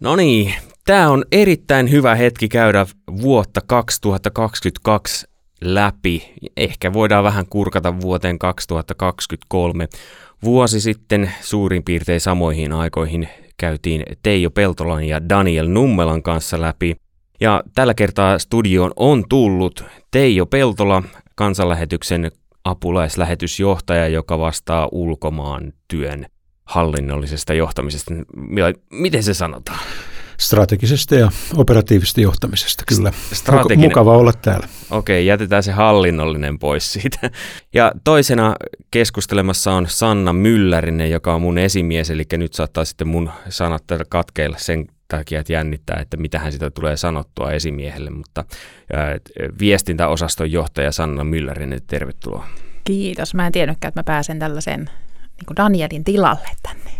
No niin, tämä on erittäin hyvä hetki käydä vuotta 2022 läpi. Ehkä voidaan vähän kurkata vuoteen 2023. Vuosi sitten suurin piirtein samoihin aikoihin käytiin Teijo Peltolan ja Daniel Nummelan kanssa läpi. Ja tällä kertaa studioon on tullut Teijo Peltola, kansanlähetyksen apulaislähetysjohtaja, joka vastaa ulkomaan työn hallinnollisesta johtamisesta. Miten se sanotaan? Strategisesta ja operatiivisesta johtamisesta, kyllä. Strateginen. Mukava olla täällä. Okei, jätetään se hallinnollinen pois siitä. Ja toisena keskustelemassa on Sanna Myllärinen, joka on mun esimies, eli nyt saattaa sitten mun sanat katkeilla sen takia, että jännittää, että mitähän sitä tulee sanottua esimiehelle, mutta viestintäosaston johtaja Sanna Myllärinen, tervetuloa. Kiitos. Mä en tiennytkään, että mä pääsen tällaisen niin kuin Danielin tilalle tänne.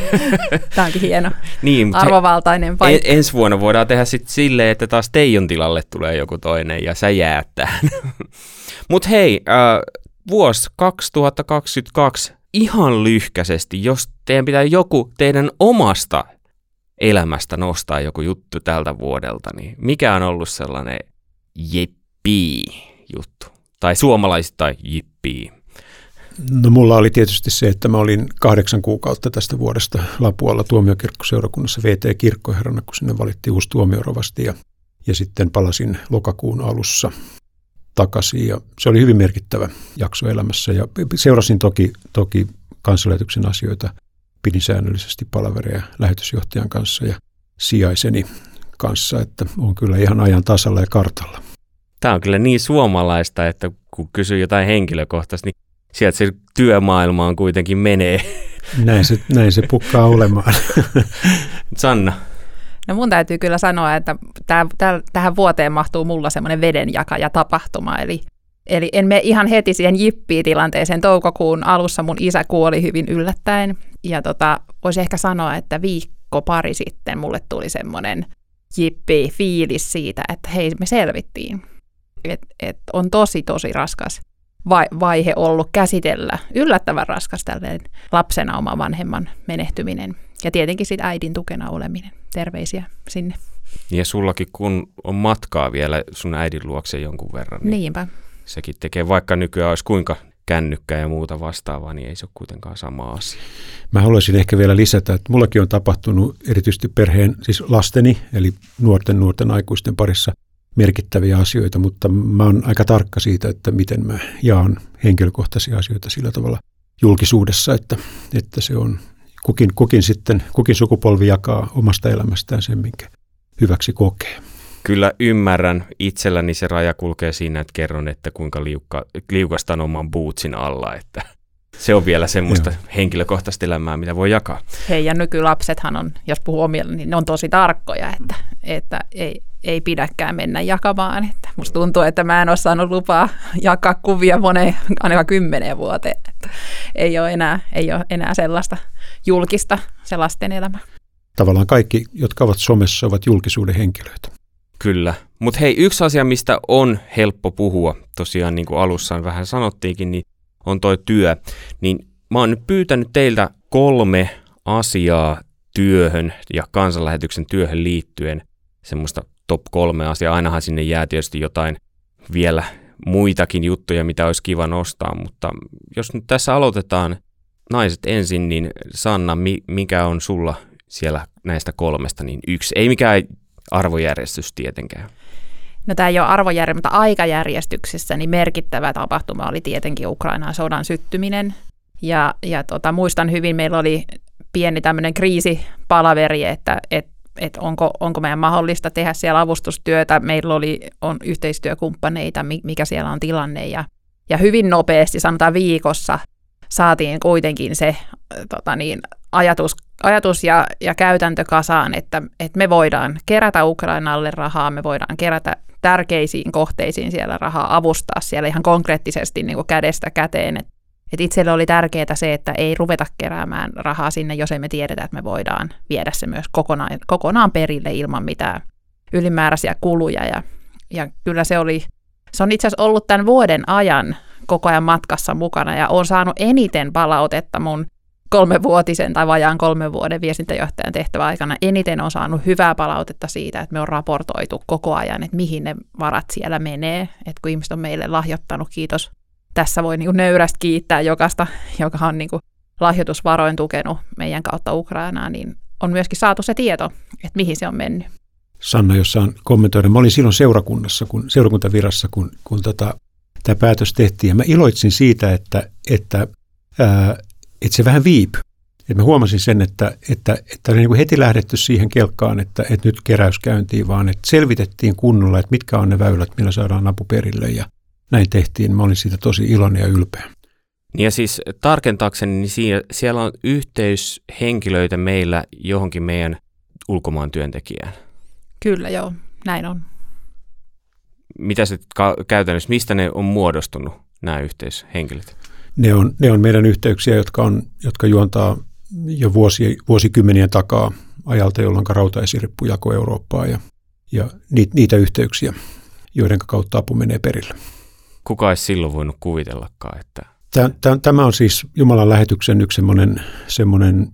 Tämä onkin hieno, niin, arvovaltainen paikka. En, ensi vuonna voidaan tehdä sitten silleen, että taas Teijon tilalle tulee joku toinen ja sä jäät tähän. Mutta hei, äh, vuosi 2022 ihan lyhkäisesti, jos teidän pitää joku teidän omasta elämästä nostaa joku juttu tältä vuodelta, niin mikä on ollut sellainen jeppi juttu? Tai suomalaisista jippi? No mulla oli tietysti se, että mä olin kahdeksan kuukautta tästä vuodesta Lapualla tuomiokirkkoseurakunnassa VT-kirkkoherrana, kun sinne valittiin uusi tuomiorovasti ja, ja sitten palasin lokakuun alussa takaisin ja se oli hyvin merkittävä jakso elämässä ja seurasin toki, toki kansanlähetyksen asioita, pidin säännöllisesti palavereja lähetysjohtajan kanssa ja sijaiseni kanssa, että on kyllä ihan ajan tasalla ja kartalla. Tämä on kyllä niin suomalaista, että kun kysyy jotain henkilökohtaista, niin sieltä se työmaailma on kuitenkin menee. Näin se, näin se pukkaa olemaan. Sanna. No mun täytyy kyllä sanoa, että tää, tää, tähän vuoteen mahtuu mulla semmoinen vedenjakaja tapahtuma, eli Eli en me ihan heti siihen jippi-tilanteeseen. Toukokuun alussa mun isä kuoli hyvin yllättäen. Ja tota, voisi ehkä sanoa, että viikko pari sitten mulle tuli semmoinen jippi-fiilis siitä, että hei, me selvittiin. Et, et on tosi, tosi raskas vaihe ollut käsitellä. Yllättävän raskas tälleen lapsena oma vanhemman menehtyminen. Ja tietenkin sitten äidin tukena oleminen. Terveisiä sinne. Ja sullakin kun on matkaa vielä sun äidin luokse jonkun verran. Niin Niinpä. Sekin tekee, vaikka nykyään olisi kuinka kännykkää ja muuta vastaavaa, niin ei se ole kuitenkaan sama asia. Mä haluaisin ehkä vielä lisätä, että mullakin on tapahtunut erityisesti perheen, siis lasteni, eli nuorten nuorten aikuisten parissa – merkittäviä asioita, mutta mä oon aika tarkka siitä, että miten mä jaan henkilökohtaisia asioita sillä tavalla julkisuudessa, että, että se on kukin, kukin sitten, kukin sukupolvi jakaa omasta elämästään sen, minkä hyväksi kokee. Kyllä ymmärrän. Itselläni se raja kulkee siinä, että kerron, että kuinka liukka, liukastan oman bootsin alla, että se on vielä semmoista Joo. henkilökohtaista elämää, mitä voi jakaa. Hei, ja nykylapsethan on, jos puhuu omilla, niin ne on tosi tarkkoja, että, että ei, ei pidäkään mennä jakamaan. Että musta tuntuu, että mä en ole saanut lupaa jakaa kuvia moneen, ainakaan kymmeneen vuoteen. Että ei, ole enää, ei ole enää sellaista julkista se lasten elämä. Tavallaan kaikki, jotka ovat somessa, ovat julkisuuden henkilöitä. Kyllä. Mutta hei, yksi asia, mistä on helppo puhua, tosiaan niin kuin alussa vähän sanottiinkin, niin on toi työ. Niin mä oon nyt pyytänyt teiltä kolme asiaa työhön ja kansanlähetyksen työhön liittyen, semmoista top kolme asiaa. Ainahan sinne jää tietysti jotain vielä muitakin juttuja, mitä olisi kiva nostaa, mutta jos nyt tässä aloitetaan naiset ensin, niin Sanna, mikä on sulla siellä näistä kolmesta, niin yksi, ei mikään arvojärjestys tietenkään. No tämä ei ole arvojärjestys, mutta aikajärjestyksessä niin merkittävä tapahtuma oli tietenkin Ukrainan sodan syttyminen. Ja, ja tota, muistan hyvin, meillä oli pieni tämmöinen kriisipalaveri, että, että että onko, onko meidän mahdollista tehdä siellä avustustyötä. Meillä oli on yhteistyökumppaneita, mikä siellä on tilanne. Ja, ja hyvin nopeasti, sanotaan viikossa, saatiin kuitenkin se tota niin, ajatus, ajatus ja, ja käytäntö kasaan, että, että me voidaan kerätä Ukrainalle rahaa, me voidaan kerätä tärkeisiin kohteisiin siellä rahaa, avustaa siellä ihan konkreettisesti niin kuin kädestä käteen. Et, et itselle oli tärkeää se, että ei ruveta keräämään rahaa sinne, jos emme tiedetä, että me voidaan viedä se myös kokonaan, kokonaan perille ilman mitään ylimääräisiä kuluja. Ja, ja kyllä se oli, se on itse asiassa ollut tämän vuoden ajan koko ajan matkassa mukana ja on saanut eniten palautetta mun kolmevuotisen tai vajaan kolmen vuoden viestintäjohtajan tehtävä aikana eniten on saanut hyvää palautetta siitä, että me on raportoitu koko ajan, että mihin ne varat siellä menee. Että kun ihmiset on meille lahjoittanut, kiitos. Tässä voi niin nöyrästi kiittää jokaista, joka on niin lahjoitusvaroin tukenut meidän kautta Ukrainaa, niin on myöskin saatu se tieto, että mihin se on mennyt. Sanna, jos saan kommentoida. Mä olin silloin seurakunnassa, kun, seurakuntavirassa, kun, kun tota, tämä päätös tehtiin. Ja mä iloitsin siitä, että, että, ää, että se vähän viipy. Et mä huomasin sen, että, että, että oli niin kuin heti lähdetty siihen kelkkaan, että, että nyt keräys käyntiin, vaan että selvitettiin kunnolla, että mitkä on ne väylät, millä saadaan apu perille. Ja näin tehtiin. Mä olin siitä tosi iloinen ja ylpeä. Ja siis tarkentaakseni, niin siellä, siellä on yhteyshenkilöitä meillä johonkin meidän ulkomaan työntekijään. Kyllä joo, näin on. Mitä se ka- käytännössä, mistä ne on muodostunut, nämä yhteyshenkilöt? Ne on, ne on meidän yhteyksiä, jotka, on, jotka juontaa jo vuosi, vuosikymmenien takaa ajalta, jolloin rautaesirippu jako Eurooppaa ja, ja niitä, niitä yhteyksiä, joiden kautta apu menee perille. Kuka olisi silloin voinut kuvitellakaan, että... Tämä on siis Jumalan lähetyksen yksi semmoinen, semmoinen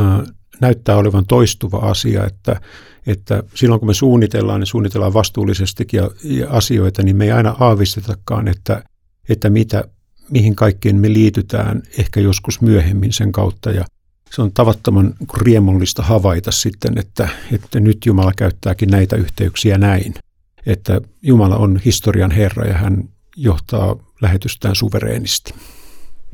äh, näyttää olevan toistuva asia, että, että silloin kun me suunnitellaan, niin suunnitellaan vastuullisestikin ja, ja asioita, niin me ei aina aavistetakaan, että, että mitä, mihin kaikkeen me liitytään ehkä joskus myöhemmin sen kautta. Ja se on tavattoman riemullista havaita sitten, että, että nyt Jumala käyttääkin näitä yhteyksiä näin. Että Jumala on historian Herra ja hän johtaa lähetystään suvereenisti.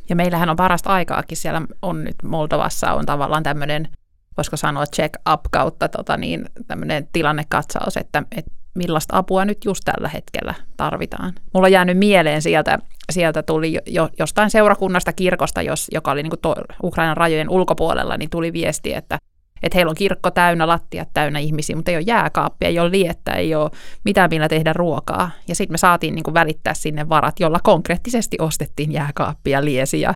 Ja meillähän on parasta aikaakin siellä on nyt Moldovassa on tavallaan tämmöinen voisiko sanoa check-up kautta tota niin, tämmöinen tilannekatsaus, että, että millaista apua nyt just tällä hetkellä tarvitaan. Mulla on jäänyt mieleen sieltä, sieltä tuli jo, jostain seurakunnasta kirkosta, jos, joka oli niin to, Ukrainan rajojen ulkopuolella, niin tuli viesti, että, että heillä on kirkko täynnä, lattiat täynnä ihmisiä, mutta ei ole jääkaappia, ei ole liettä, ei ole mitään millä tehdä ruokaa. Ja sitten me saatiin niin kuin välittää sinne varat, jolla konkreettisesti ostettiin jääkaappia, liesiä,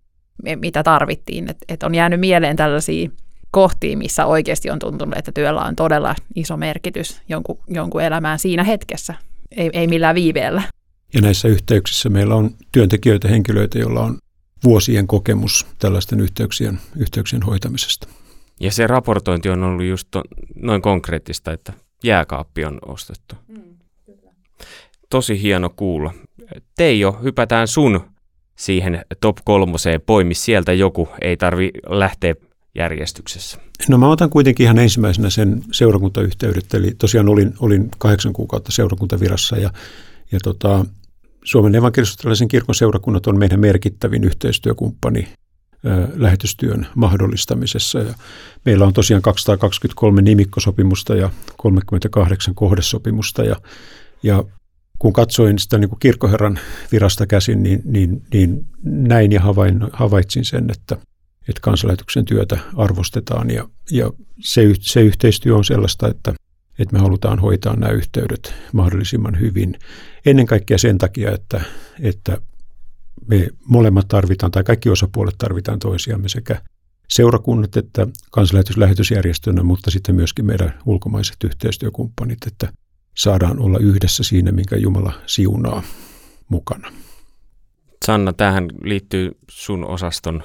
mitä tarvittiin. Et, et on jäänyt mieleen tällaisia kohtiin, missä oikeasti on tuntunut, että työllä on todella iso merkitys jonkun, jonkun elämään siinä hetkessä, ei, ei millään viiveellä. Ja näissä yhteyksissä meillä on työntekijöitä, henkilöitä, joilla on vuosien kokemus tällaisten yhteyksien, yhteyksien hoitamisesta. Ja se raportointi on ollut just to, noin konkreettista, että jääkaappi on ostettu. Mm, Tosi hieno kuulla. Teijo, hypätään sun siihen top kolmoseen, poimi sieltä joku, ei tarvi lähteä järjestyksessä? No mä otan kuitenkin ihan ensimmäisenä sen seurakuntayhteydet, eli tosiaan olin, olin kahdeksan kuukautta seurakuntavirassa ja, ja tota, Suomen evankelistusalaisen kirkon seurakunnat on meidän merkittävin yhteistyökumppani lähetystyön mahdollistamisessa. Ja meillä on tosiaan 223 nimikkosopimusta ja 38 kohdesopimusta ja, ja kun katsoin sitä niin kuin kirkkoherran virasta käsin, niin, niin, niin näin ja havain, havaitsin sen, että – että kansanlähetyksen työtä arvostetaan ja, ja se, se yhteistyö on sellaista, että, että me halutaan hoitaa nämä yhteydet mahdollisimman hyvin. Ennen kaikkea sen takia, että, että me molemmat tarvitaan tai kaikki osapuolet tarvitaan toisiamme sekä seurakunnat että kansanlähetyslähetysjärjestönä, mutta sitten myöskin meidän ulkomaiset yhteistyökumppanit, että saadaan olla yhdessä siinä, minkä Jumala siunaa mukana. Sanna, tähän liittyy sun osaston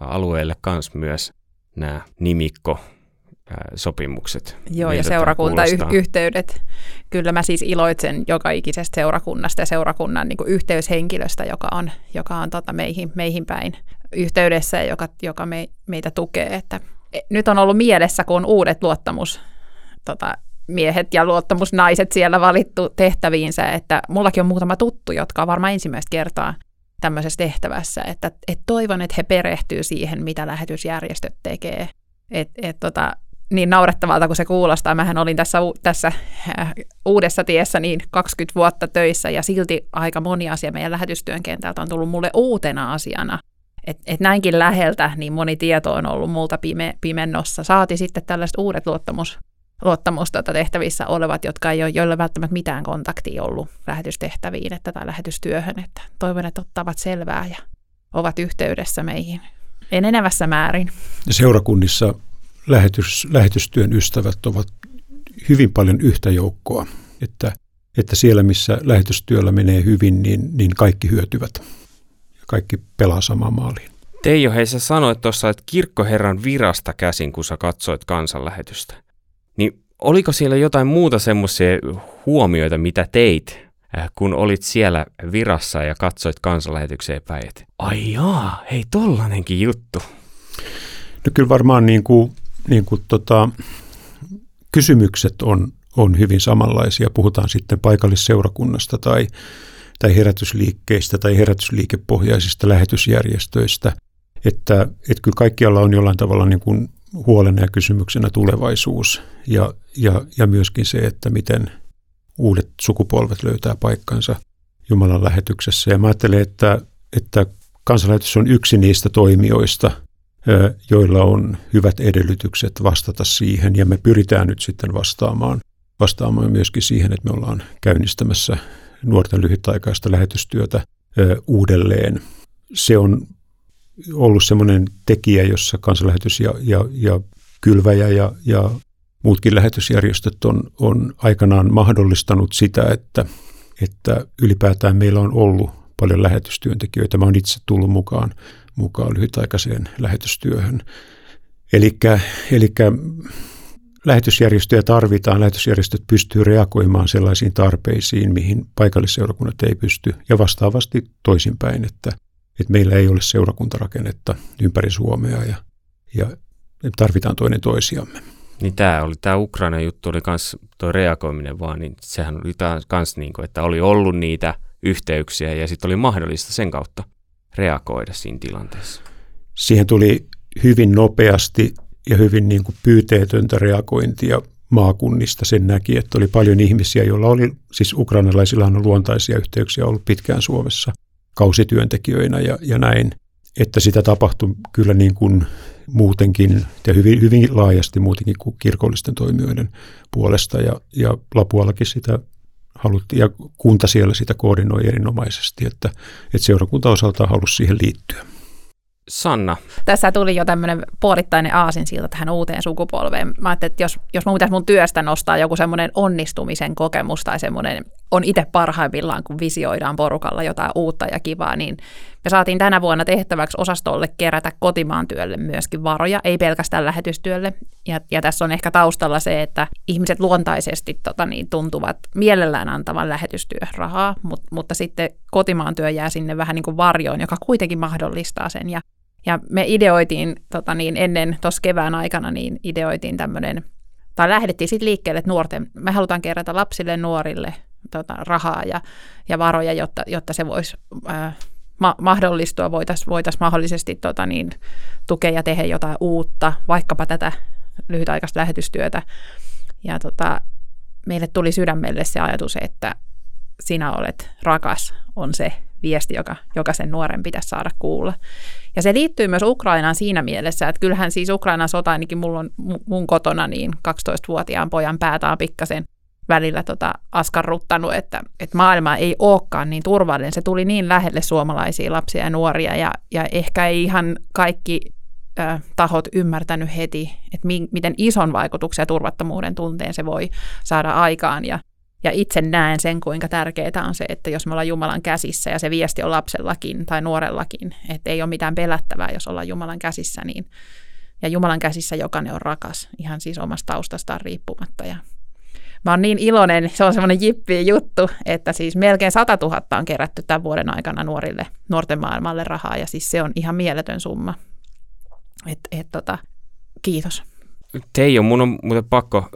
alueelle kans myös nämä nimikko sopimukset. Joo, ja seurakuntayhteydet. Kyllä mä siis iloitsen joka ikisestä seurakunnasta ja seurakunnan niin yhteyshenkilöstä, joka on, joka on tota meihin, meihin päin yhteydessä ja joka, joka me, meitä tukee. Että e, nyt on ollut mielessä, kun on uudet luottamus, tota, miehet ja luottamusnaiset siellä valittu tehtäviinsä, että mullakin on muutama tuttu, jotka on varmaan ensimmäistä kertaa tämmöisessä tehtävässä, että et toivon, että he perehtyy siihen, mitä lähetysjärjestöt tekee. Et, et tota, niin naurettavalta kuin se kuulostaa. Mähän olin tässä, tässä äh, uudessa tiessä niin 20 vuotta töissä ja silti aika moni asia meidän lähetystyön kentältä on tullut mulle uutena asiana. Et, et näinkin läheltä niin moni tieto on ollut multa pime, pimennossa. Saati sitten tällaiset uudet luottamus, luottamusta tehtävissä olevat, jotka ei ole, joilla välttämättä mitään kontaktia ollut lähetystehtäviin että, tai lähetystyöhön. Että toivon, että ottavat selvää ja ovat yhteydessä meihin enenevässä määrin. Seurakunnissa lähetys, lähetystyön ystävät ovat hyvin paljon yhtä joukkoa, että, että siellä missä lähetystyöllä menee hyvin, niin, niin kaikki hyötyvät ja kaikki pelaa samaan maaliin. Teijo, hei sä sanoit tuossa, että kirkkoherran virasta käsin, kun sä katsoit kansanlähetystä. Oliko siellä jotain muuta semmoisia huomioita, mitä teit, äh, kun olit siellä virassa ja katsoit kansanlähetykseen päin? Ai jaa, hei tollanenkin juttu. No kyllä varmaan niin kuin, niin kuin tota, kysymykset on, on hyvin samanlaisia. Puhutaan sitten paikallisseurakunnasta tai, tai herätysliikkeistä tai herätysliikepohjaisista lähetysjärjestöistä. Että, että kyllä kaikkialla on jollain tavalla niin kuin huolena ja kysymyksenä tulevaisuus ja, ja, ja myöskin se, että miten uudet sukupolvet löytää paikkansa Jumalan lähetyksessä. Ja mä ajattelen, että, että kansanlähetys on yksi niistä toimijoista, joilla on hyvät edellytykset vastata siihen. Ja me pyritään nyt sitten vastaamaan, vastaamaan myöskin siihen, että me ollaan käynnistämässä nuorten lyhytaikaista lähetystyötä uudelleen. Se on ollut semmoinen tekijä, jossa kansanlähetys ja, ja, ja kylväjä ja, ja muutkin lähetysjärjestöt on, on aikanaan mahdollistanut sitä, että, että ylipäätään meillä on ollut paljon lähetystyöntekijöitä. Mä oon itse tullut mukaan, mukaan lyhytaikaiseen lähetystyöhön. Eli lähetysjärjestöjä tarvitaan, lähetysjärjestöt pystyy reagoimaan sellaisiin tarpeisiin, mihin paikallisseurakunnat ei pysty, ja vastaavasti toisinpäin, että, että meillä ei ole seurakuntarakennetta ympäri Suomea ja, ja tarvitaan toinen toisiamme. Niin tämä oli, tämä Ukraina juttu oli myös tuo reagoiminen vaan, niin sehän oli myös niin kuin, että oli ollut niitä yhteyksiä ja sitten oli mahdollista sen kautta reagoida siinä tilanteessa. Siihen tuli hyvin nopeasti ja hyvin niin kuin pyyteetöntä reagointia maakunnista. Sen näki, että oli paljon ihmisiä, joilla oli, siis ukrainalaisilla on luontaisia yhteyksiä ollut pitkään Suomessa kausityöntekijöinä ja, ja näin, että sitä tapahtui kyllä niin kuin muutenkin ja hyvin, hyvin laajasti muutenkin kuin kirkollisten toimijoiden puolesta ja, ja Lapuallakin sitä haluttiin ja kunta siellä sitä koordinoi erinomaisesti, että, että seurakunta osaltaan halusi siihen liittyä. Sanna. Tässä tuli jo tämmöinen puolittainen aasinsilta tähän uuteen sukupolveen. Mä ajattelin, että jos, jos mun pitäisi mun työstä nostaa joku semmoinen onnistumisen kokemus tai semmoinen on itse parhaimmillaan, kun visioidaan porukalla jotain uutta ja kivaa, niin me saatiin tänä vuonna tehtäväksi osastolle kerätä kotimaan työlle myöskin varoja, ei pelkästään lähetystyölle. Ja, ja tässä on ehkä taustalla se, että ihmiset luontaisesti tota niin, tuntuvat mielellään antavan lähetystyöhön rahaa, mutta, mutta sitten kotimaan työ jää sinne vähän niin kuin varjoon, joka kuitenkin mahdollistaa sen. Ja ja me ideoitiin tota niin, ennen tuossa kevään aikana, niin ideoitiin tämmöinen, tai lähdettiin sitten liikkeelle, että nuorten, me halutaan kerätä lapsille, nuorille tota, rahaa ja, ja varoja, jotta, jotta se voisi ma- mahdollistua, voitaisiin voitais mahdollisesti tota niin, tukea ja tehdä jotain uutta, vaikkapa tätä lyhytaikaista lähetystyötä. Ja tota, meille tuli sydämelle se ajatus, että sinä olet rakas, on se viesti, joka jokaisen nuoren pitäisi saada kuulla. Ja se liittyy myös Ukrainaan siinä mielessä, että kyllähän siis Ukrainan sota, ainakin mulla on mun kotona, niin 12-vuotiaan pojan päätä on pikkasen välillä tota askarruttanut, että, että maailma ei olekaan niin turvallinen. Se tuli niin lähelle suomalaisia lapsia ja nuoria, ja, ja ehkä ei ihan kaikki äh, tahot ymmärtänyt heti, että mi, miten ison vaikutuksen ja turvattomuuden tunteen se voi saada aikaan. Ja ja itse näen sen, kuinka tärkeää on se, että jos me ollaan Jumalan käsissä ja se viesti on lapsellakin tai nuorellakin, että ei ole mitään pelättävää, jos ollaan Jumalan käsissä, niin ja Jumalan käsissä jokainen on rakas, ihan siis omasta taustastaan riippumatta. Ja mä oon niin iloinen, se on semmoinen jippi juttu, että siis melkein 100 000 on kerätty tämän vuoden aikana nuorille, nuorten maailmalle rahaa, ja siis se on ihan mieletön summa. Et, et tota, kiitos. Teijo, mun on muuten pakko,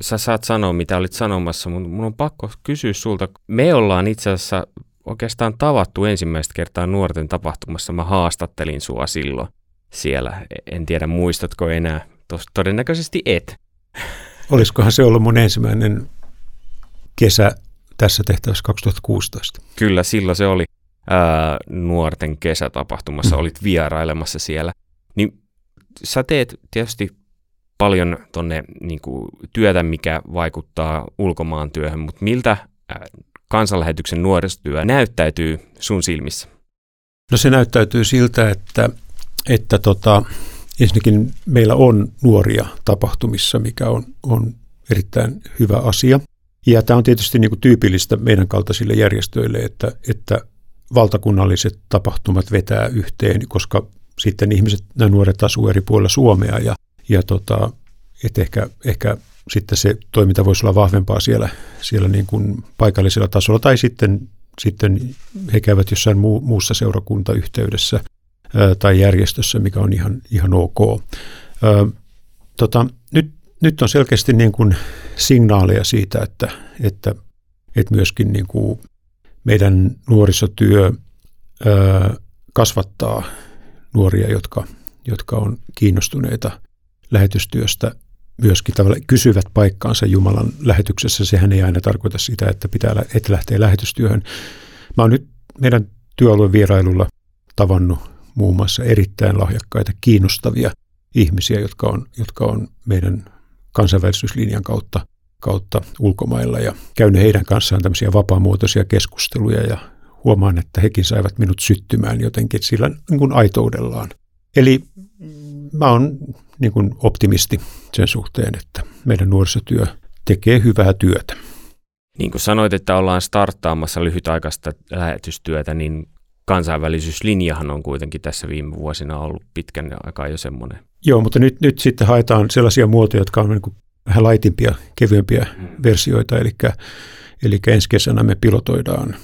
sä saat sanoa mitä olit sanomassa, mutta mun on pakko kysyä sulta. Me ollaan itse asiassa oikeastaan tavattu ensimmäistä kertaa nuorten tapahtumassa. Mä haastattelin sua silloin siellä. En tiedä muistatko enää. Tos, todennäköisesti et. Olisikohan se ollut mun ensimmäinen kesä tässä tehtävässä 2016? Kyllä, silloin se oli ää, nuorten kesätapahtumassa. Mm. Olit vierailemassa siellä. Niin sä teet tietysti paljon tonne niin kuin, työtä, mikä vaikuttaa ulkomaan työhön, mutta miltä äh, kansanlähetyksen nuorisotyö näyttäytyy sun silmissä? No se näyttäytyy siltä, että, että tota, ensinnäkin meillä on nuoria tapahtumissa, mikä on, on erittäin hyvä asia. Ja tämä on tietysti niin kuin tyypillistä meidän kaltaisille järjestöille, että, että valtakunnalliset tapahtumat vetää yhteen, koska sitten ihmiset, nämä nuoret asuu eri puolilla Suomea ja, ja tota, että ehkä, ehkä sitten se toiminta voisi olla vahvempaa siellä, siellä niin kuin paikallisella tasolla tai sitten, sitten he käyvät jossain muu, muussa seurakuntayhteydessä tai järjestössä, mikä on ihan, ihan ok. Tota, nyt, nyt on selkeästi niin kuin signaaleja siitä, että, että, että myöskin niin kuin meidän nuorisotyö kasvattaa nuoria, jotka, jotka on kiinnostuneita lähetystyöstä myöskin tavallaan kysyvät paikkaansa Jumalan lähetyksessä. Sehän ei aina tarkoita sitä, että pitää että lähteä lähetystyöhön. Mä oon nyt meidän työalueen vierailulla tavannut muun muassa erittäin lahjakkaita, kiinnostavia ihmisiä, jotka on, jotka on meidän kansainvälisyyslinjan kautta, kautta ulkomailla ja käynyt heidän kanssaan tämmöisiä vapaamuotoisia keskusteluja ja huomaan, että hekin saivat minut syttymään jotenkin sillä niin kuin aitoudellaan. Eli mä oon niin kuin optimisti sen suhteen, että meidän nuorisotyö tekee hyvää työtä. Niin kuin sanoit, että ollaan starttaamassa lyhytaikaista lähetystyötä, niin kansainvälisyyslinjahan on kuitenkin tässä viime vuosina ollut pitkän aikaa jo semmoinen. Joo, mutta nyt, nyt sitten haetaan sellaisia muotoja, jotka on niin kuin vähän laitimpia, kevyempiä mm. versioita, eli, eli ensi kesänä me pilotoidaan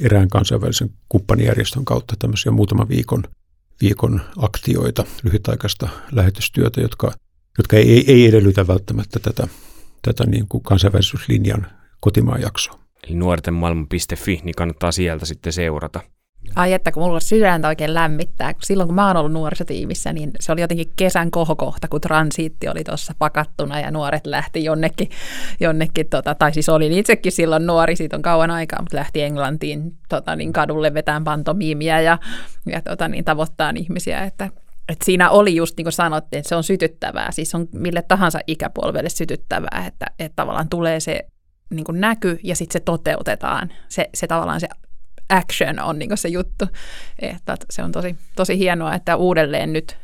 erään kansainvälisen kumppanijärjestön kautta tämmöisiä muutaman viikon – viikon aktioita, lyhytaikaista lähetystyötä, jotka, jotka ei, ei edellytä välttämättä tätä, tätä niin kuin kansainvälisyyslinjan kotimaan jaksoa. Eli nuortenmaailma.fi, niin kannattaa sieltä sitten seurata. Ai että kun mulla sydäntä oikein lämmittää, silloin kun mä oon ollut nuorisotiimissä, niin se oli jotenkin kesän kohokohta, kun transiitti oli tuossa pakattuna ja nuoret lähti jonnekin, jonnekin tota, tai siis olin itsekin silloin nuori, siitä on kauan aikaa, mutta lähti Englantiin tota, niin kadulle vetään pantomiimiä ja, ja tota, niin tavoittaa ihmisiä, että, että siinä oli just niin kuin sanottiin, että se on sytyttävää, siis on mille tahansa ikäpolvelle sytyttävää, että, että tavallaan tulee se niin kuin näky ja sitten se toteutetaan. Se, se tavallaan se action on niin se juttu. Että se on tosi, tosi hienoa, että uudelleen nyt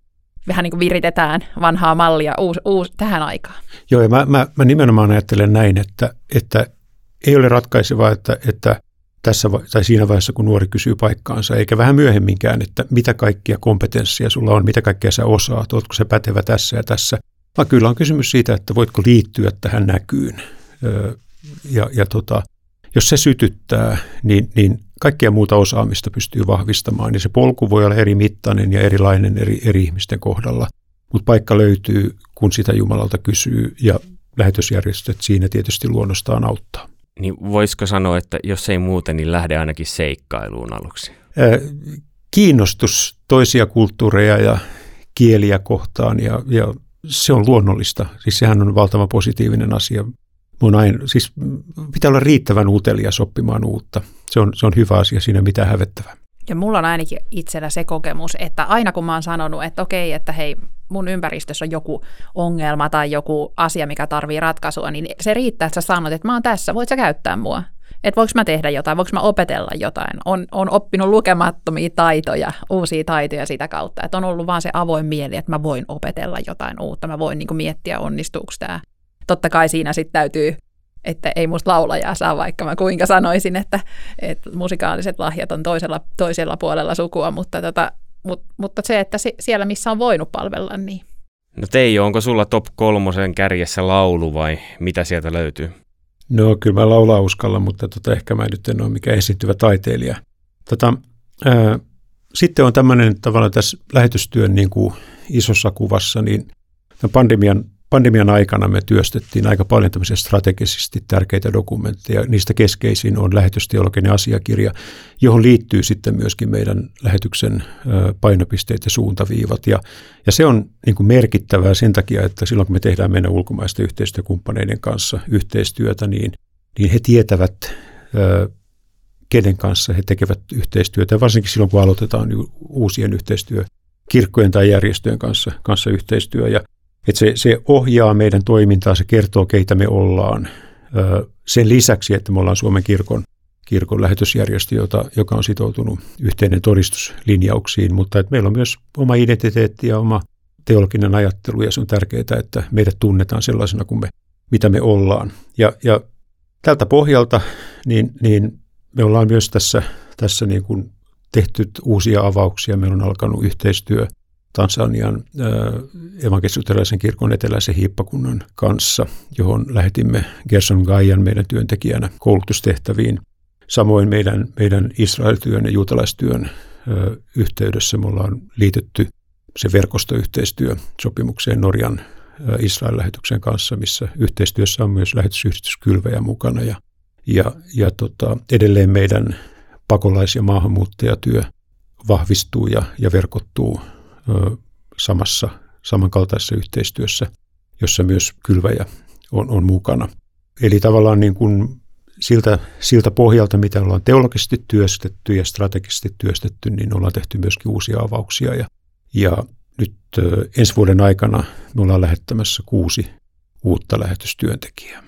vähän niin kuin viritetään vanhaa mallia uus, uus, tähän aikaan. Joo, ja mä, mä, mä nimenomaan ajattelen näin, että, että ei ole ratkaisevaa, että, että tässä tai siinä vaiheessa, kun nuori kysyy paikkaansa, eikä vähän myöhemminkään, että mitä kaikkia kompetenssia sulla on, mitä kaikkea sä osaat, oletko se pätevä tässä ja tässä. Vaan kyllä on kysymys siitä, että voitko liittyä tähän näkyyn. Ja, ja tota, jos se sytyttää, niin, niin kaikkea muuta osaamista pystyy vahvistamaan. Ja se polku voi olla eri mittainen ja erilainen eri, eri ihmisten kohdalla. Mutta paikka löytyy, kun sitä Jumalalta kysyy ja lähetysjärjestöt siinä tietysti luonnostaan auttaa. Niin voisiko sanoa, että jos ei muuten, niin lähde ainakin seikkailuun aluksi? Kiinnostus toisia kulttuureja ja kieliä kohtaan ja, ja se on luonnollista. Siis sehän on valtava positiivinen asia mun aina, siis pitää olla riittävän utelias oppimaan uutta. Se on, se on hyvä asia, siinä mitä hävettävää. Ja mulla on ainakin itsellä se kokemus, että aina kun mä oon sanonut, että okei, että hei, mun ympäristössä on joku ongelma tai joku asia, mikä tarvii ratkaisua, niin se riittää, että sä sanot, että mä oon tässä, voit sä käyttää mua? Että voiko mä tehdä jotain, voiko mä opetella jotain. On, on oppinut lukemattomia taitoja, uusia taitoja sitä kautta. Että on ollut vaan se avoin mieli, että mä voin opetella jotain uutta. Mä voin niin miettiä, onnistuuko tämä totta kai siinä sitten täytyy, että ei musta laulajaa saa, vaikka mä kuinka sanoisin, että, että musikaaliset lahjat on toisella, toisella puolella sukua, mutta, tota, mut, mutta se, että se, siellä missä on voinut palvella, niin. No Teijo, onko sulla top kolmosen kärjessä laulu vai mitä sieltä löytyy? No kyllä mä laulaa uskalla, mutta tota, ehkä mä nyt en ole mikään esiintyvä taiteilija. Tota, ää, sitten on tämmöinen tavallaan tässä lähetystyön niin kuin isossa kuvassa, niin pandemian pandemian aikana me työstettiin aika paljon tämmöisiä strategisesti tärkeitä dokumentteja. Niistä keskeisin on lähetysteologinen asiakirja, johon liittyy sitten myöskin meidän lähetyksen painopisteet ja suuntaviivat. Ja, ja se on niin kuin merkittävää sen takia, että silloin kun me tehdään meidän ulkomaisten yhteistyökumppaneiden kanssa yhteistyötä, niin, niin he tietävät, kenen kanssa he tekevät yhteistyötä. Varsinkin silloin, kun aloitetaan uusien yhteistyö kirkkojen tai järjestöjen kanssa, kanssa yhteistyö. Ja että se, se ohjaa meidän toimintaa, se kertoo, keitä me ollaan. Sen lisäksi, että me ollaan Suomen kirkon, kirkon lähetysjärjestö, jota, joka on sitoutunut yhteinen todistuslinjauksiin, mutta että meillä on myös oma identiteetti ja oma teologinen ajattelu, ja se on tärkeää, että meidät tunnetaan sellaisena kuin me, mitä me ollaan. Ja, ja tältä pohjalta niin, niin me ollaan myös tässä, tässä niin kuin tehty uusia avauksia. Meillä on alkanut yhteistyö Tansanian evankelisuterilaisen kirkon eteläisen hiippakunnan kanssa, johon lähetimme Gerson Gaian meidän työntekijänä koulutustehtäviin. Samoin meidän, meidän Israel-työn ja juutalaistyön ö, yhteydessä me ollaan liitetty se verkostoyhteistyö sopimukseen Norjan Israel-lähetyksen kanssa, missä yhteistyössä on myös lähetysyhdistys Kylväjä mukana. Ja, ja, ja tota, edelleen meidän pakolais- ja maahanmuuttajatyö vahvistuu ja, ja verkottuu samassa samankaltaisessa yhteistyössä, jossa myös kylväjä on, on mukana. Eli tavallaan niin kuin siltä, siltä pohjalta, mitä ollaan teologisesti työstetty ja strategisesti työstetty, niin ollaan tehty myöskin uusia avauksia. Ja, ja nyt ensi vuoden aikana me ollaan lähettämässä kuusi uutta lähetystyöntekijää.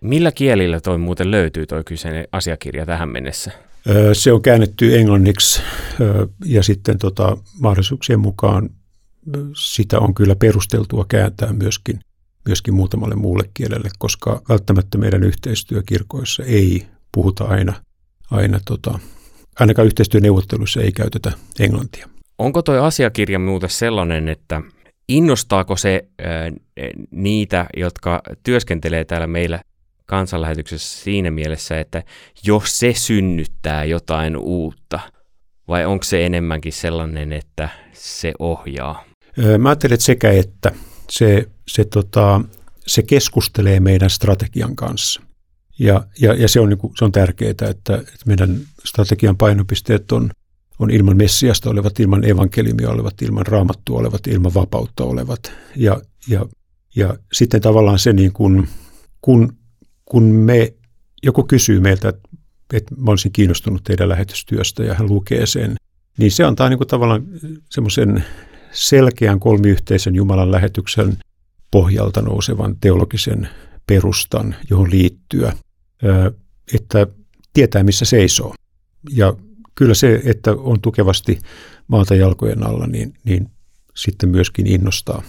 Millä kielillä toi muuten löytyy toi kyseinen asiakirja tähän mennessä? Se on käännetty englanniksi ja sitten tota, mahdollisuuksien mukaan sitä on kyllä perusteltua kääntää myöskin, myöskin muutamalle muulle kielelle, koska välttämättä meidän yhteistyökirkoissa ei puhuta aina, aina tota, ainakaan yhteistyöneuvotteluissa ei käytetä englantia. Onko tuo asiakirja muuten sellainen, että innostaako se ää, niitä, jotka työskentelee täällä meillä kansanlähetyksessä siinä mielessä, että jos se synnyttää jotain uutta, vai onko se enemmänkin sellainen, että se ohjaa? Mä ajattelen, että sekä että. Se, se, tota, se keskustelee meidän strategian kanssa. Ja, ja, ja se, on, niin kuin, se on tärkeää, että, että meidän strategian painopisteet on, on ilman Messiasta olevat, ilman evankeliumia olevat, ilman raamattua olevat, ilman vapautta olevat. Ja, ja, ja sitten tavallaan se, niin kuin, kun kun me, joku kysyy meiltä, että, että mä olisin kiinnostunut teidän lähetystyöstä ja hän lukee sen, niin se antaa niin kuin tavallaan semmoisen selkeän kolmiyhteisen Jumalan lähetyksen pohjalta nousevan teologisen perustan, johon liittyä, että tietää missä seisoo. Ja kyllä se, että on tukevasti maata jalkojen alla, niin, niin sitten myöskin innostaa.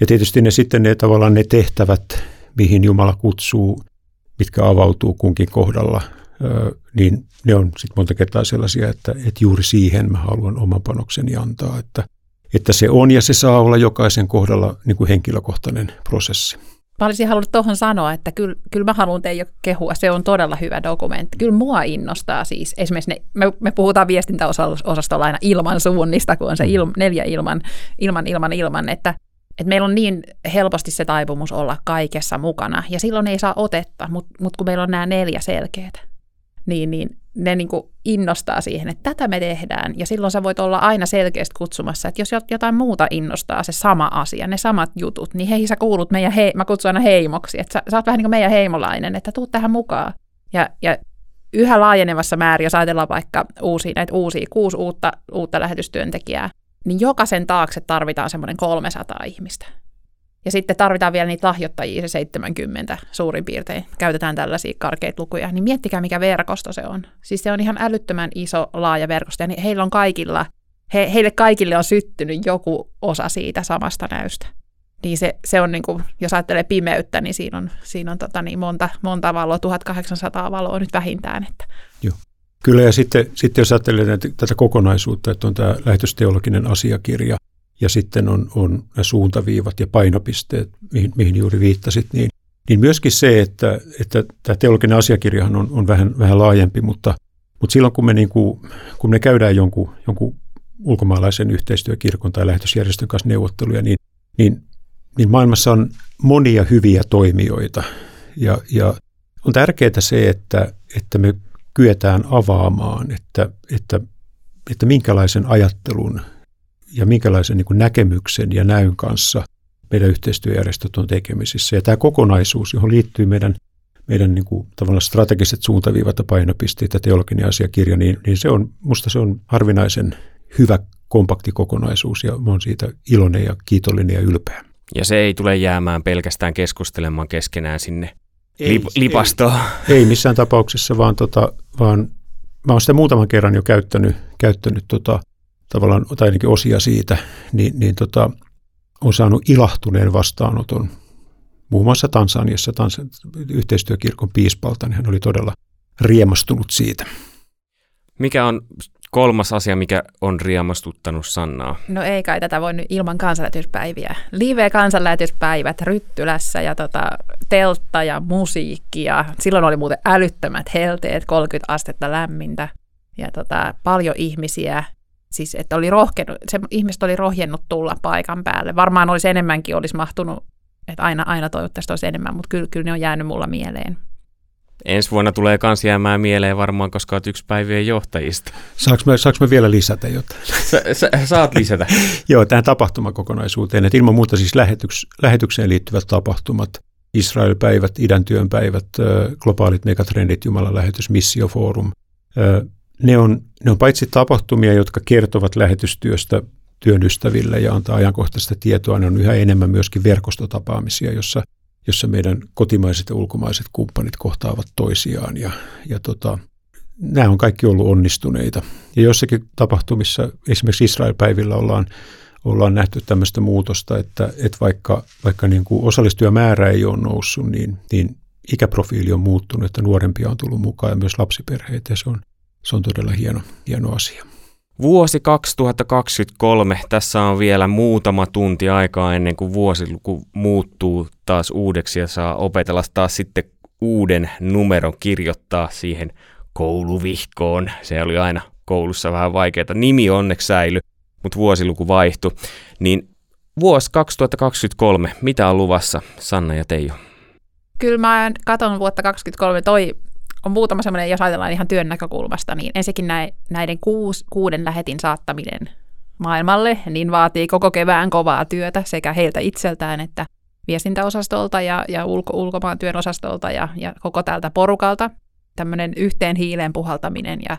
Ja tietysti ne sitten ne tavallaan ne tehtävät, mihin Jumala kutsuu mitkä avautuu kunkin kohdalla, niin ne on sitten monta kertaa sellaisia, että, että juuri siihen mä haluan oman panokseni antaa, että, että se on ja se saa olla jokaisen kohdalla niin kuin henkilökohtainen prosessi. Mä olisin halunnut tuohon sanoa, että kyllä, kyllä mä haluan teille kehua, se on todella hyvä dokumentti. Kyllä mua innostaa siis, esimerkiksi ne, me, me puhutaan viestintäosastolla aina ilman suunnista, kun on se il, neljä ilman, ilman, ilman, ilman, että et meillä on niin helposti se taipumus olla kaikessa mukana, ja silloin ei saa otetta, mutta mut kun meillä on nämä neljä selkeitä, niin, niin ne niin kuin innostaa siihen, että tätä me tehdään, ja silloin sä voit olla aina selkeästi kutsumassa, että jos jotain muuta innostaa se sama asia, ne samat jutut, niin hei sä kuulut meidän, hei, mä kutsun aina heimoksi, että sä, sä oot vähän niin kuin meidän heimolainen, että tuu tähän mukaan. Ja, ja yhä laajenevassa määrin, jos ajatellaan vaikka uusia, näitä uusia, kuusi uutta, uutta lähetystyöntekijää, niin jokaisen taakse tarvitaan semmoinen 300 ihmistä. Ja sitten tarvitaan vielä niitä lahjoittajia, se 70 suurin piirtein. Käytetään tällaisia karkeita lukuja. Niin miettikää, mikä verkosto se on. Siis se on ihan älyttömän iso, laaja verkosto. Ja heillä on kaikilla, he, heille kaikille on syttynyt joku osa siitä samasta näystä. Niin se, se on, niin kuin, jos ajattelee pimeyttä, niin siinä on, siinä on tota niin monta, monta valoa, 1800 valoa nyt vähintään. Että Joo. Kyllä ja sitten, sitten jos ajattelee tätä kokonaisuutta, että on tämä lähetysteologinen asiakirja ja sitten on, on nämä suuntaviivat ja painopisteet, mihin, mihin juuri viittasit, niin, niin myöskin se, että, että tämä teologinen asiakirjahan on, on vähän, vähän laajempi, mutta, mutta silloin kun me, niin kuin, kun me käydään jonkun, jonkun ulkomaalaisen yhteistyökirkon tai lähetysjärjestön kanssa neuvotteluja, niin, niin, niin maailmassa on monia hyviä toimijoita. Ja, ja on tärkeää se, että, että me kyetään avaamaan, että, että, että minkälaisen ajattelun ja minkälaisen niin näkemyksen ja näyn kanssa meidän yhteistyöjärjestöt on tekemisissä. Ja tämä kokonaisuus, johon liittyy meidän, meidän niin kuin, tavallaan strategiset suuntaviivat ja painopisteet ja teologinen asiakirja, niin, niin se on, musta se on harvinaisen hyvä kompakti kokonaisuus ja olen siitä iloinen ja kiitollinen ja ylpeä. Ja se ei tule jäämään pelkästään keskustelemaan keskenään sinne ei, Lip- lipastoa. Ei, ei missään tapauksessa, vaan, tota, vaan mä oon sitä muutaman kerran jo käyttänyt, käyttänyt tota, tavallaan, tai ainakin osia siitä, niin, niin tota, on saanut ilahtuneen vastaanoton muun muassa Tansaniassa tans, yhteistyökirkon piispalta, niin hän oli todella riemastunut siitä. Mikä on kolmas asia, mikä on riemastuttanut Sannaa? No ei kai tätä voi nyt ilman kansanlähetyspäiviä. Live-kansanlähetyspäivät Ryttylässä ja tota, teltta ja musiikkia. Silloin oli muuten älyttömät helteet, 30 astetta lämmintä ja tota, paljon ihmisiä. Siis että oli rohkenut, se ihmiset oli rohjennut tulla paikan päälle. Varmaan olisi enemmänkin olisi mahtunut, että aina, aina toivottavasti olisi enemmän, mutta kyllä, kyllä ne on jäänyt mulla mieleen. Ensi vuonna tulee kans jäämään mieleen varmaan, koska olet yksi päivien johtajista. Saanko mä, saanko mä vielä lisätä jotain? Sä, sä, saat lisätä. Joo, tähän tapahtumakokonaisuuteen. Että ilman muuta siis lähetyks, lähetykseen liittyvät tapahtumat, Israel-päivät, idän päivät, globaalit megatrendit, Jumalan lähetys, Missio-foorum. Ne on, ne on paitsi tapahtumia, jotka kertovat lähetystyöstä työn ystäville ja antaa ajankohtaista tietoa, ne on yhä enemmän myöskin verkostotapaamisia, jossa – jossa meidän kotimaiset ja ulkomaiset kumppanit kohtaavat toisiaan. Ja, ja tota, nämä on kaikki ollut onnistuneita. Ja jossakin tapahtumissa, esimerkiksi Israel-päivillä ollaan, ollaan nähty tämmöistä muutosta, että, että vaikka, vaikka niin kuin osallistujamäärä ei ole noussut, niin, niin ikäprofiili on muuttunut, että nuorempia on tullut mukaan ja myös lapsiperheitä se on, se on todella hieno, hieno asia. Vuosi 2023, tässä on vielä muutama tunti aikaa ennen kuin vuosiluku muuttuu taas uudeksi ja saa opetella taas sitten uuden numeron kirjoittaa siihen kouluvihkoon. Se oli aina koulussa vähän vaikeaa. Nimi onneksi säily, mutta vuosiluku vaihtui. Niin vuosi 2023, mitä on luvassa, Sanna ja Teijo? Kyllä mä katon vuotta 2023, toi on muutama semmoinen, jos ajatellaan ihan työn näkökulmasta, niin ensinnäkin näiden kuus, kuuden lähetin saattaminen maailmalle, niin vaatii koko kevään kovaa työtä sekä heiltä itseltään että viestintäosastolta ja, ja ulko, ulkomaan työn osastolta ja, ja koko tältä porukalta. Tämmöinen yhteen hiileen puhaltaminen ja,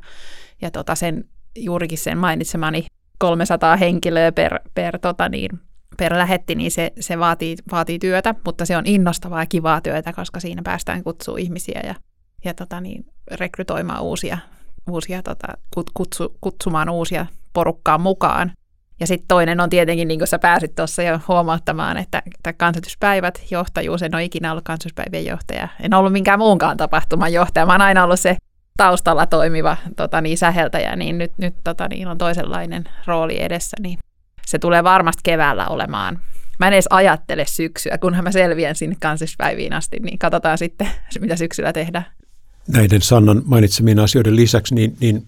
ja tota sen, juurikin sen mainitsemani 300 henkilöä per, per, tota niin, per lähetti, niin se, se vaatii, vaatii työtä, mutta se on innostavaa ja kivaa työtä, koska siinä päästään kutsua ihmisiä ja ja tota, niin, rekrytoimaan uusia, uusia tota, kutsu, kutsumaan uusia porukkaa mukaan. Ja sitten toinen on tietenkin, niin kuin sä pääsit tuossa jo huomauttamaan, että, että kansatuspäivät, johtajuus, en ole ikinä ollut kansatuspäivien johtaja. En ollut minkään muunkaan tapahtuman johtaja. Mä oon aina ollut se taustalla toimiva tota, niin, säheltäjä, niin nyt, nyt tota, niin on toisenlainen rooli edessä. Niin se tulee varmasti keväällä olemaan. Mä en edes ajattele syksyä, kunhan mä selviän sinne kansallispäiviin asti, niin katsotaan sitten, mitä syksyllä tehdään näiden Sannan mainitsemien asioiden lisäksi, niin, niin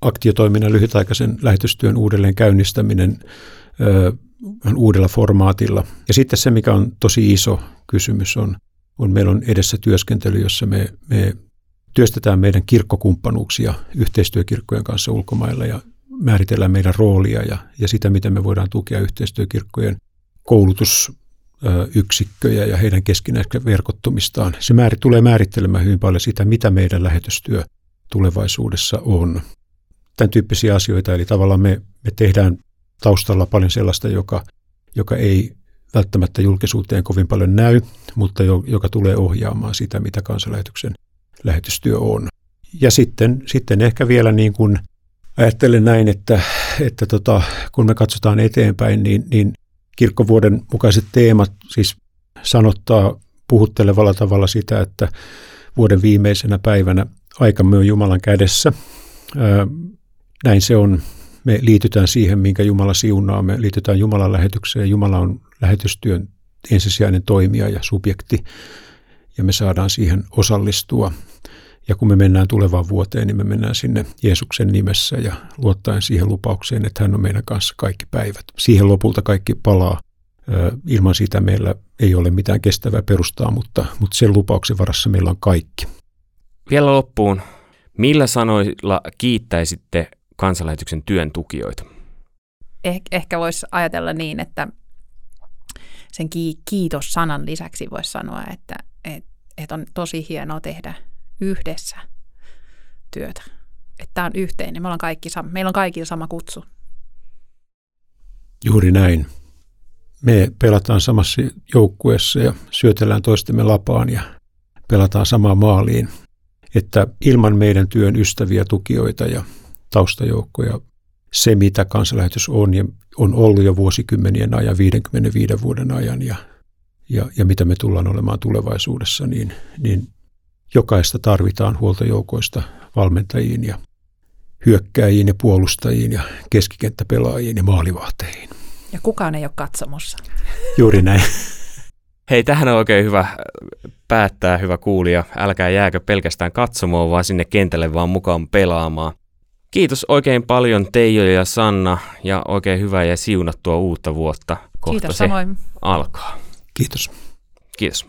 aktiotoiminnan lyhytaikaisen lähetystyön uudelleen käynnistäminen ö, uudella formaatilla. Ja sitten se, mikä on tosi iso kysymys, on, on meillä on edessä työskentely, jossa me, me työstetään meidän kirkkokumppanuuksia yhteistyökirkkojen kanssa ulkomailla ja määritellään meidän roolia ja, ja sitä, miten me voidaan tukea yhteistyökirkkojen koulutus, yksikköjä ja heidän keskinäistä verkottumistaan. Se määr, tulee määrittelemään hyvin paljon sitä, mitä meidän lähetystyö tulevaisuudessa on. Tämän tyyppisiä asioita, eli tavallaan me, me tehdään taustalla paljon sellaista, joka, joka ei välttämättä julkisuuteen kovin paljon näy, mutta jo, joka tulee ohjaamaan sitä, mitä kansanlähetyksen lähetystyö on. Ja sitten, sitten ehkä vielä niin kuin ajattelen näin, että, että tota, kun me katsotaan eteenpäin, niin, niin kirkkovuoden mukaiset teemat siis sanottaa puhuttelevalla tavalla sitä, että vuoden viimeisenä päivänä aikamme on Jumalan kädessä. Näin se on. Me liitytään siihen, minkä Jumala siunaa. Me liitytään Jumalan lähetykseen. Jumala on lähetystyön ensisijainen toimija ja subjekti, ja me saadaan siihen osallistua. Ja kun me mennään tulevaan vuoteen, niin me mennään sinne Jeesuksen nimessä ja luottaen siihen lupaukseen, että hän on meidän kanssa kaikki päivät. Siihen lopulta kaikki palaa. Ilman sitä meillä ei ole mitään kestävää perustaa, mutta, mutta sen lupauksen varassa meillä on kaikki. Vielä loppuun. Millä sanoilla kiittäisitte kansanlähetyksen työn tukijoita? Eh, ehkä voisi ajatella niin, että sen kiitos-sanan lisäksi voisi sanoa, että, että, että on tosi hienoa tehdä – yhdessä työtä. Että tämä on yhteinen. Me ollaan kaikki, meillä on kaikilla sama kutsu. Juuri näin. Me pelataan samassa joukkueessa ja syötellään toistemme lapaan ja pelataan samaan maaliin. Että ilman meidän työn ystäviä, tukijoita ja taustajoukkoja se, mitä kansanlähetys on ja on ollut jo vuosikymmenien ajan, 55 vuoden ajan ja, ja, ja mitä me tullaan olemaan tulevaisuudessa, niin, niin jokaista tarvitaan huoltojoukoista valmentajiin ja, hyökkääjiin ja puolustajiin ja keskikenttäpelaajiin ja maalivahteihin. Ja kukaan ei ole katsomossa. Juuri näin. Hei, tähän on oikein hyvä päättää, hyvä kuulija. Älkää jääkö pelkästään katsomoon, vaan sinne kentälle vaan mukaan pelaamaan. Kiitos oikein paljon Teijo ja Sanna ja oikein hyvää ja siunattua uutta vuotta. Kohta Kiitos samoin. alkaa. Kiitos. Kiitos.